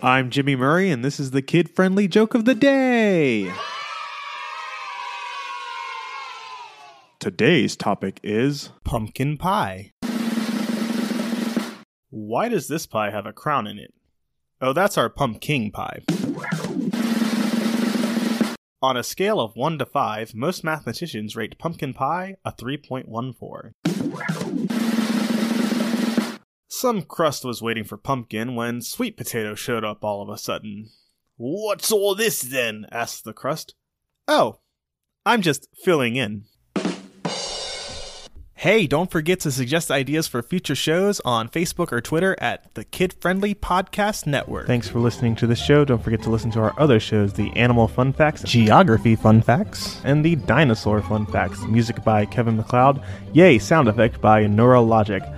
I'm Jimmy Murray, and this is the kid friendly joke of the day. Today's topic is Pumpkin pie. Why does this pie have a crown in it? Oh, that's our pumpkin pie. On a scale of 1 to 5, most mathematicians rate pumpkin pie a 3.14. Some crust was waiting for pumpkin when sweet potato showed up all of a sudden. What's all this then? asked the crust. Oh, I'm just filling in. Hey, don't forget to suggest ideas for future shows on Facebook or Twitter at the Kid Friendly Podcast Network. Thanks for listening to this show. Don't forget to listen to our other shows the Animal Fun Facts, Geography Fun Facts, and the Dinosaur Fun Facts. Music by Kevin MacLeod. Yay, sound effect by Neurologic.